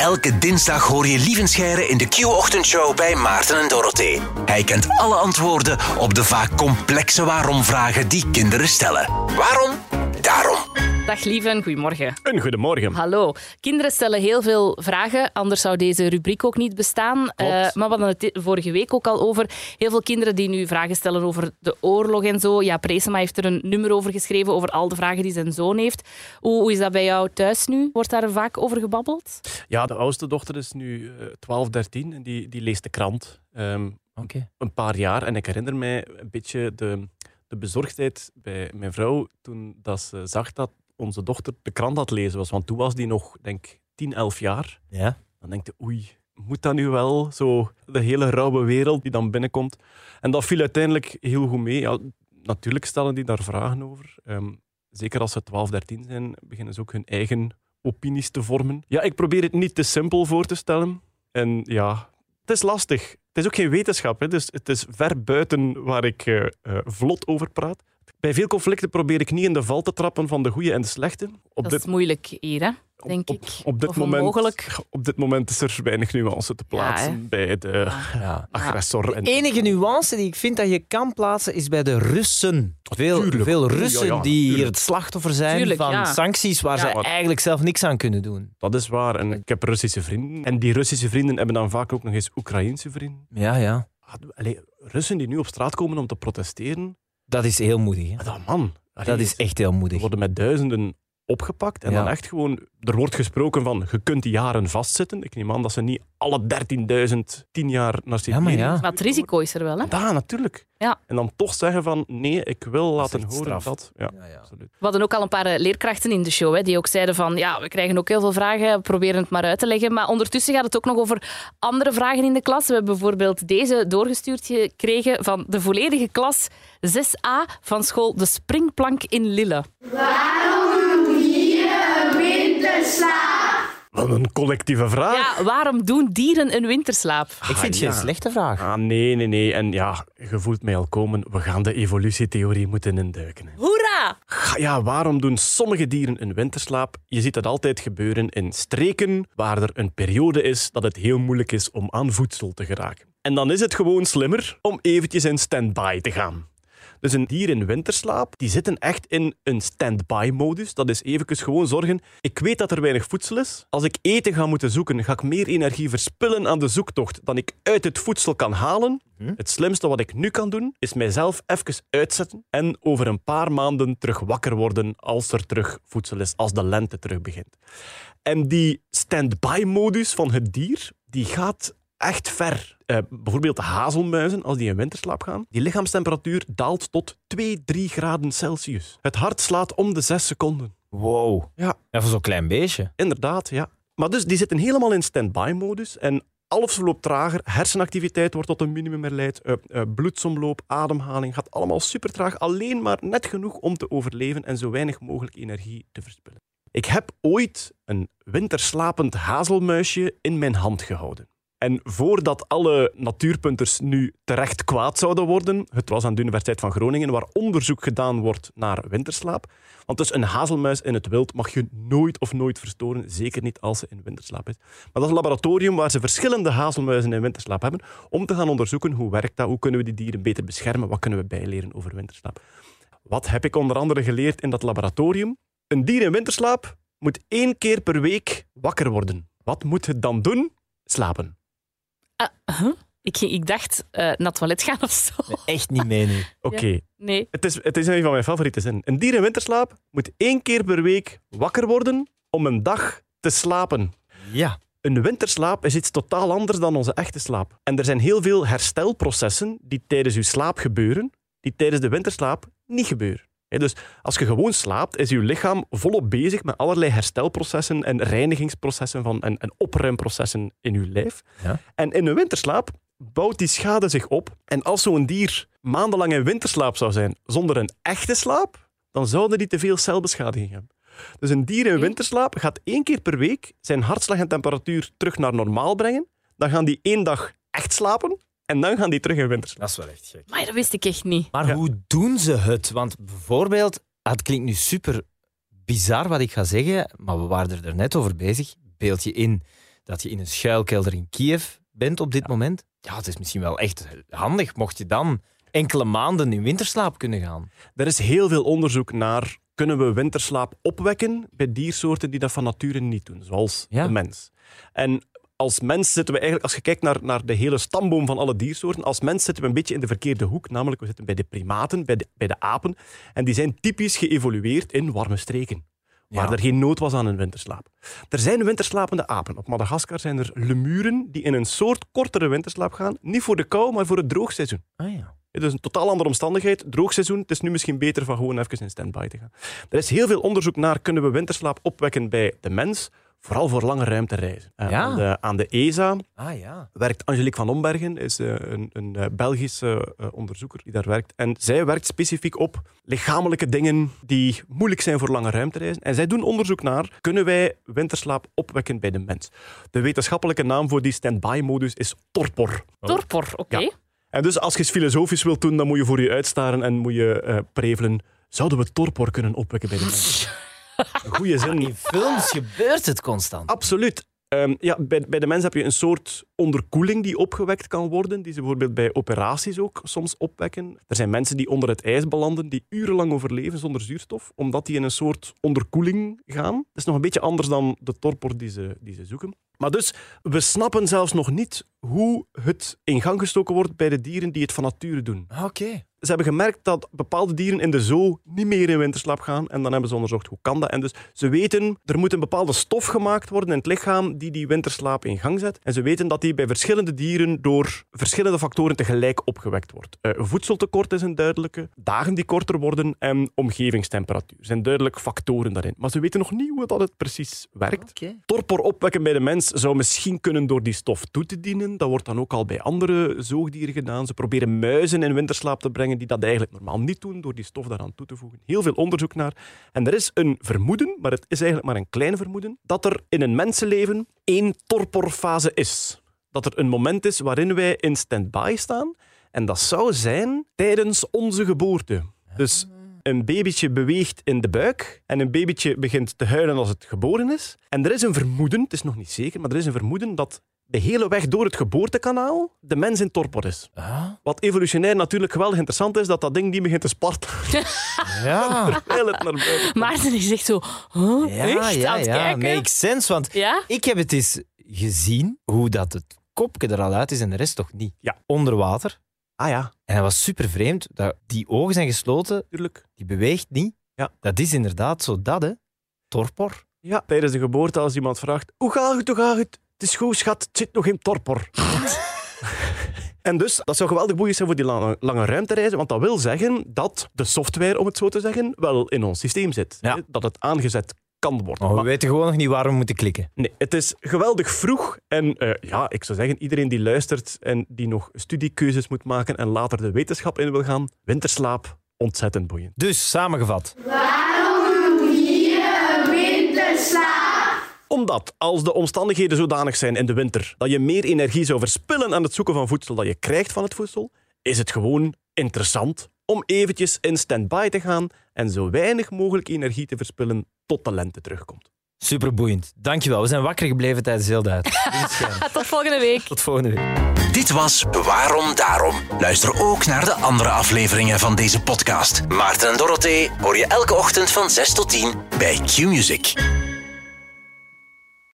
Elke dinsdag hoor je Lievenscheire in de Q-ochtendshow bij Maarten en Dorothee. Hij kent alle antwoorden op de vaak complexe waarom-vragen die kinderen stellen. Waarom? Daarom. Dag lieven, goedemorgen. Een goedemorgen. Hallo. Kinderen stellen heel veel vragen, anders zou deze rubriek ook niet bestaan. Uh, maar we hadden het vorige week ook al over. Heel veel kinderen die nu vragen stellen over de oorlog en zo. Ja, Presema heeft er een nummer over geschreven, over al de vragen die zijn zoon heeft. Hoe, hoe is dat bij jou thuis nu? Wordt daar vaak over gebabbeld? Ja, de oudste dochter is nu uh, 12, 13 en die, die leest de krant. Um, okay. Een paar jaar. En ik herinner mij een beetje de, de bezorgdheid bij mijn vrouw toen dat ze zag dat onze dochter de krant had lezen was. Want toen was die nog, denk 10, 11 jaar. Ja. Dan denk je, oei, moet dat nu wel? Zo de hele rauwe wereld die dan binnenkomt. En dat viel uiteindelijk heel goed mee. Ja, natuurlijk stellen die daar vragen over. Um, zeker als ze 12, 13 zijn, beginnen ze ook hun eigen opinies te vormen. Ja, ik probeer het niet te simpel voor te stellen. En ja, het is lastig. Het is ook geen wetenschap, hè. Dus het is ver buiten waar ik uh, uh, vlot over praat. Bij veel conflicten probeer ik niet in de val te trappen van de goede en de slechte. Op dat dit... is moeilijk hier, hè? denk op, ik. Op dit, of moment, onmogelijk. op dit moment is er weinig nuance te plaatsen ja, bij de ja. agressor. De enige nuance die ik vind dat je kan plaatsen is bij de Russen. Veel, veel Russen ja, die hier het slachtoffer zijn tuurlijk, van sancties waar ze eigenlijk zelf niks aan kunnen doen. Dat is waar. En ik heb Russische vrienden. En die Russische vrienden hebben dan vaak ook nog eens Oekraïense vrienden. Ja, ja. Allee, Russen die nu op straat komen om te protesteren. Dat is heel moedig. Hè? Dat man. Dat is echt heel moedig. Er worden met duizenden opgepakt en Ja. dan echt gewoon... Er wordt gesproken van, je kunt die jaren vastzitten. Ik neem aan dat ze niet alle 13.000 tien jaar naar Siberië... maar ja. Maar het risico is er wel, hè? Ja, natuurlijk. Ja. En dan toch zeggen van, nee, ik wil laten horen straf. dat... Ja, Ja, ja. absoluut. We hadden ook al een paar eh, leerkrachten in de show hè, die ook zeiden van ja, we krijgen ook heel veel vragen, we proberen het maar uit te leggen. Maar ondertussen gaat het ook nog over andere vragen in de klas. We hebben bijvoorbeeld deze doorgestuurd gekregen van de volledige klas 6a van school De Springplank in Lille. Wat een collectieve vraag. Ja, waarom doen dieren een winterslaap? Ik vind het ja. geen slechte vraag. Ah, nee, nee, nee. En ja, je voelt mij al komen. We gaan de evolutietheorie moeten induiken. hè. Hoera! Ja, waarom doen sommige dieren een winterslaap? Je ziet dat altijd gebeuren in streken waar er een periode is dat het heel moeilijk is om aan voedsel te geraken. En dan is het gewoon slimmer om eventjes in stand-by te gaan. Dus een dier in winterslaap, die zitten echt in een stand-by-modus. Dat is even gewoon zorgen. Ik weet dat er weinig voedsel is. Als ik eten ga moeten zoeken, ga ik meer energie verspillen aan de zoektocht dan ik uit het voedsel kan halen. Het slimste wat ik nu kan doen, is mijzelf even uitzetten en over een paar maanden terug wakker worden als er terug voedsel is, als de lente terug begint. En die stand-by-modus van het dier, die gaat echt ver. Eh, bijvoorbeeld de hazelmuizen, als die in winterslaap gaan, die lichaamstemperatuur daalt tot 2, 3 graden Celsius. Het hart slaat om de 6 seconden. Wow. Ja, Ja, voor zo'n klein beestje. Inderdaad, ja. Maar dus die zitten helemaal in stand-by-modus en alles verloopt trager, hersenactiviteit wordt tot een minimum herleid, eh, eh, bloedsomloop, ademhaling gaat allemaal super traag, alleen maar net genoeg om te overleven en zo weinig mogelijk energie te verspillen. Ik heb ooit een winterslapend hazelmuisje in mijn hand gehouden. En voordat alle natuurpunters nu terecht kwaad zouden worden, het was aan de Universiteit van Groningen, waar onderzoek gedaan wordt naar winterslaap. Want dus een hazelmuis in het wild mag je nooit of nooit verstoren, zeker niet als ze in winterslaap is. Maar dat is een laboratorium waar ze verschillende hazelmuizen in winterslaap hebben, om te gaan onderzoeken hoe werkt dat, hoe kunnen we die dieren beter beschermen, wat kunnen we bijleren over winterslaap. Wat heb ik onder andere geleerd in dat laboratorium? Een dier in winterslaap moet één keer per week wakker worden. Wat moet het dan doen? Slapen. Ah, huh? ik, ging- ik dacht eh, naar het toilet gaan of zo. Echt niet mee nu. Oké, Nee. het, is, het is een van mijn favoriete zinnen. Een dier in winterslaap moet één keer per week wakker worden om een dag te slapen. Ja. Een winterslaap is iets totaal anders dan onze echte slaap. En er zijn heel veel herstelprocessen die tijdens uw slaap gebeuren, die tijdens de winterslaap niet gebeuren. Dus als je gewoon slaapt, is je lichaam volop bezig met allerlei herstelprocessen en reinigingsprocessen van, en, en opruimprocessen in je lijf. Ja. En in een winterslaap bouwt die schade zich op. En als zo'n dier maandenlang in winterslaap zou zijn zonder een echte slaap, dan zouden die te veel celbeschadiging hebben. Dus een dier in winterslaap gaat één keer per week zijn hartslag en temperatuur terug naar normaal brengen. Dan gaan die één dag echt slapen en dan gaan die terug in winterslaap. Dat is wel echt gek. Maar dat wist ik echt niet. Maar Ja. hoe doen ze het? Want bijvoorbeeld, ah, het klinkt nu super bizar wat ik ga zeggen, maar we waren er net over bezig. Beeld je in dat je in een schuilkelder in Kiev bent op dit moment. Ja, het is misschien wel echt handig mocht je dan enkele maanden in winterslaap kunnen gaan. Er is heel veel onderzoek naar kunnen we winterslaap opwekken bij diersoorten die dat van nature niet doen, zoals Ja. de mens. En als mens zitten we eigenlijk, als je kijkt naar, naar de hele stamboom van alle diersoorten, als mens zitten we een beetje in de verkeerde hoek, namelijk we zitten bij de primaten, bij de, bij de apen, en die zijn typisch geëvolueerd in warme streken. Waar Ja. er geen nood was aan een winterslaap. Er zijn winterslapende apen. Op Madagaskar zijn er lemuren die in een soort kortere winterslaap gaan. Niet voor de kou, maar voor het droogseizoen. Ah ja. Het is een totaal andere omstandigheid. Droogseizoen, het is nu misschien beter van gewoon even in standby te gaan. Er is heel veel onderzoek naar kunnen we winterslaap opwekken bij de mens, vooral voor lange ruimtereizen. Eh, Ja. aan, de, aan de ESA Ah ja. werkt Angelique van Ombergen, is eh, een, een eh, Belgische onderzoeker die daar werkt. En zij werkt specifiek op lichamelijke dingen die moeilijk zijn voor lange ruimtereizen. En zij doen onderzoek naar, kunnen wij winterslaap opwekken bij de mens? De wetenschappelijke naam voor die standby-modus is torpor. Torpor, oké. Ja. En dus als je eens filosofisch wilt doen, dan moet je voor je uitstaren en moet je prevelen. Zouden we torpor kunnen opwekken bij de mens? Goede zin. In films gebeurt het constant. Absoluut. Ehm, ja, bij, bij de mens heb je een soort onderkoeling die opgewekt kan worden, die ze bijvoorbeeld bij operaties ook soms opwekken. Er zijn mensen die onder het ijs belanden, die urenlang overleven zonder zuurstof, omdat die in een soort onderkoeling gaan. Dat is nog een beetje anders dan de torpor die ze, die ze zoeken. Maar dus, we snappen zelfs nog niet hoe het in gang gestoken wordt bij de dieren die het van nature doen. Oké. Ze hebben gemerkt dat bepaalde dieren in de zoo niet meer in winterslaap gaan. En dan hebben ze onderzocht hoe kan dat. En dus ze weten, er moet een bepaalde stof gemaakt worden in het lichaam die die winterslaap in gang zet. En ze weten dat die bij verschillende dieren door verschillende factoren tegelijk opgewekt wordt. Eh, voedseltekort is een duidelijke, dagen die korter worden en omgevingstemperatuur zijn duidelijk factoren daarin. Maar ze weten nog niet hoe dat het precies werkt. Oké. Torpor opwekken bij de mens zou misschien kunnen door die stof toe te dienen. Dat wordt dan ook al bij andere zoogdieren gedaan. Ze proberen muizen in winterslaap te brengen die dat eigenlijk normaal niet doen, door die stof daaraan toe te voegen. Heel veel onderzoek naar. En er is een vermoeden, maar het is eigenlijk maar een klein vermoeden, dat er in een mensenleven één torporfase is. Dat er een moment is waarin wij in standby staan. En dat zou zijn tijdens onze geboorte. Dus een babytje beweegt in de buik en een babytje begint te huilen als het geboren is. En er is een vermoeden, het is nog niet zeker, maar er is een vermoeden dat de hele weg door het geboortekanaal de mens in torpor is. Ah, Wat evolutionair natuurlijk geweldig interessant is, dat dat ding niet begint te spartelen ja. terwijl het naar buiten komt. Maarten is echt zo... Huh? Ja, echt? ja, ja. kijken? Makes sense, want Ja? ik heb het eens gezien hoe dat het kopje er al uit is en de rest toch niet. Ja. Onder water. Ah ja, En dat was super vreemd. Dat die ogen zijn gesloten, natuurlijk. die beweegt niet. Ja. Dat is inderdaad zo dat, hè. Torpor. Ja, tijdens de geboorte als iemand vraagt, hoe gaat het, hoe gaat het? Het is goed, schat, het zit nog in torpor. En dus, dat zou geweldig boeiend zijn voor die lange, lange ruimtereizen, want dat wil zeggen dat de software, om het zo te zeggen, wel in ons systeem zit. Ja. Hè, Dat het aangezet kan worden. Maar we Maar- weten gewoon nog niet waar we moeten klikken. Nee, het is geweldig vroeg. En eh, ja, ik zou zeggen, iedereen die luistert en die nog studiekeuzes moet maken en later de wetenschap in wil gaan, winterslaap, ontzettend boeiend. Dus, samengevat. Omdat als de omstandigheden zodanig zijn in de winter dat je meer energie zou verspillen aan het zoeken van voedsel dat je krijgt van het voedsel, is het gewoon interessant om eventjes in standby te gaan en zo weinig mogelijk energie te verspillen tot de lente terugkomt. Superboeiend. Dankjewel. We zijn wakker gebleven tijdens heel de uit. Tot volgende week. Tot volgende week. Dit was Waarom Daarom. Luister ook naar de andere afleveringen van deze podcast. Maarten en Dorothee hoor je elke ochtend van 6 tot 10 bij Q-Music.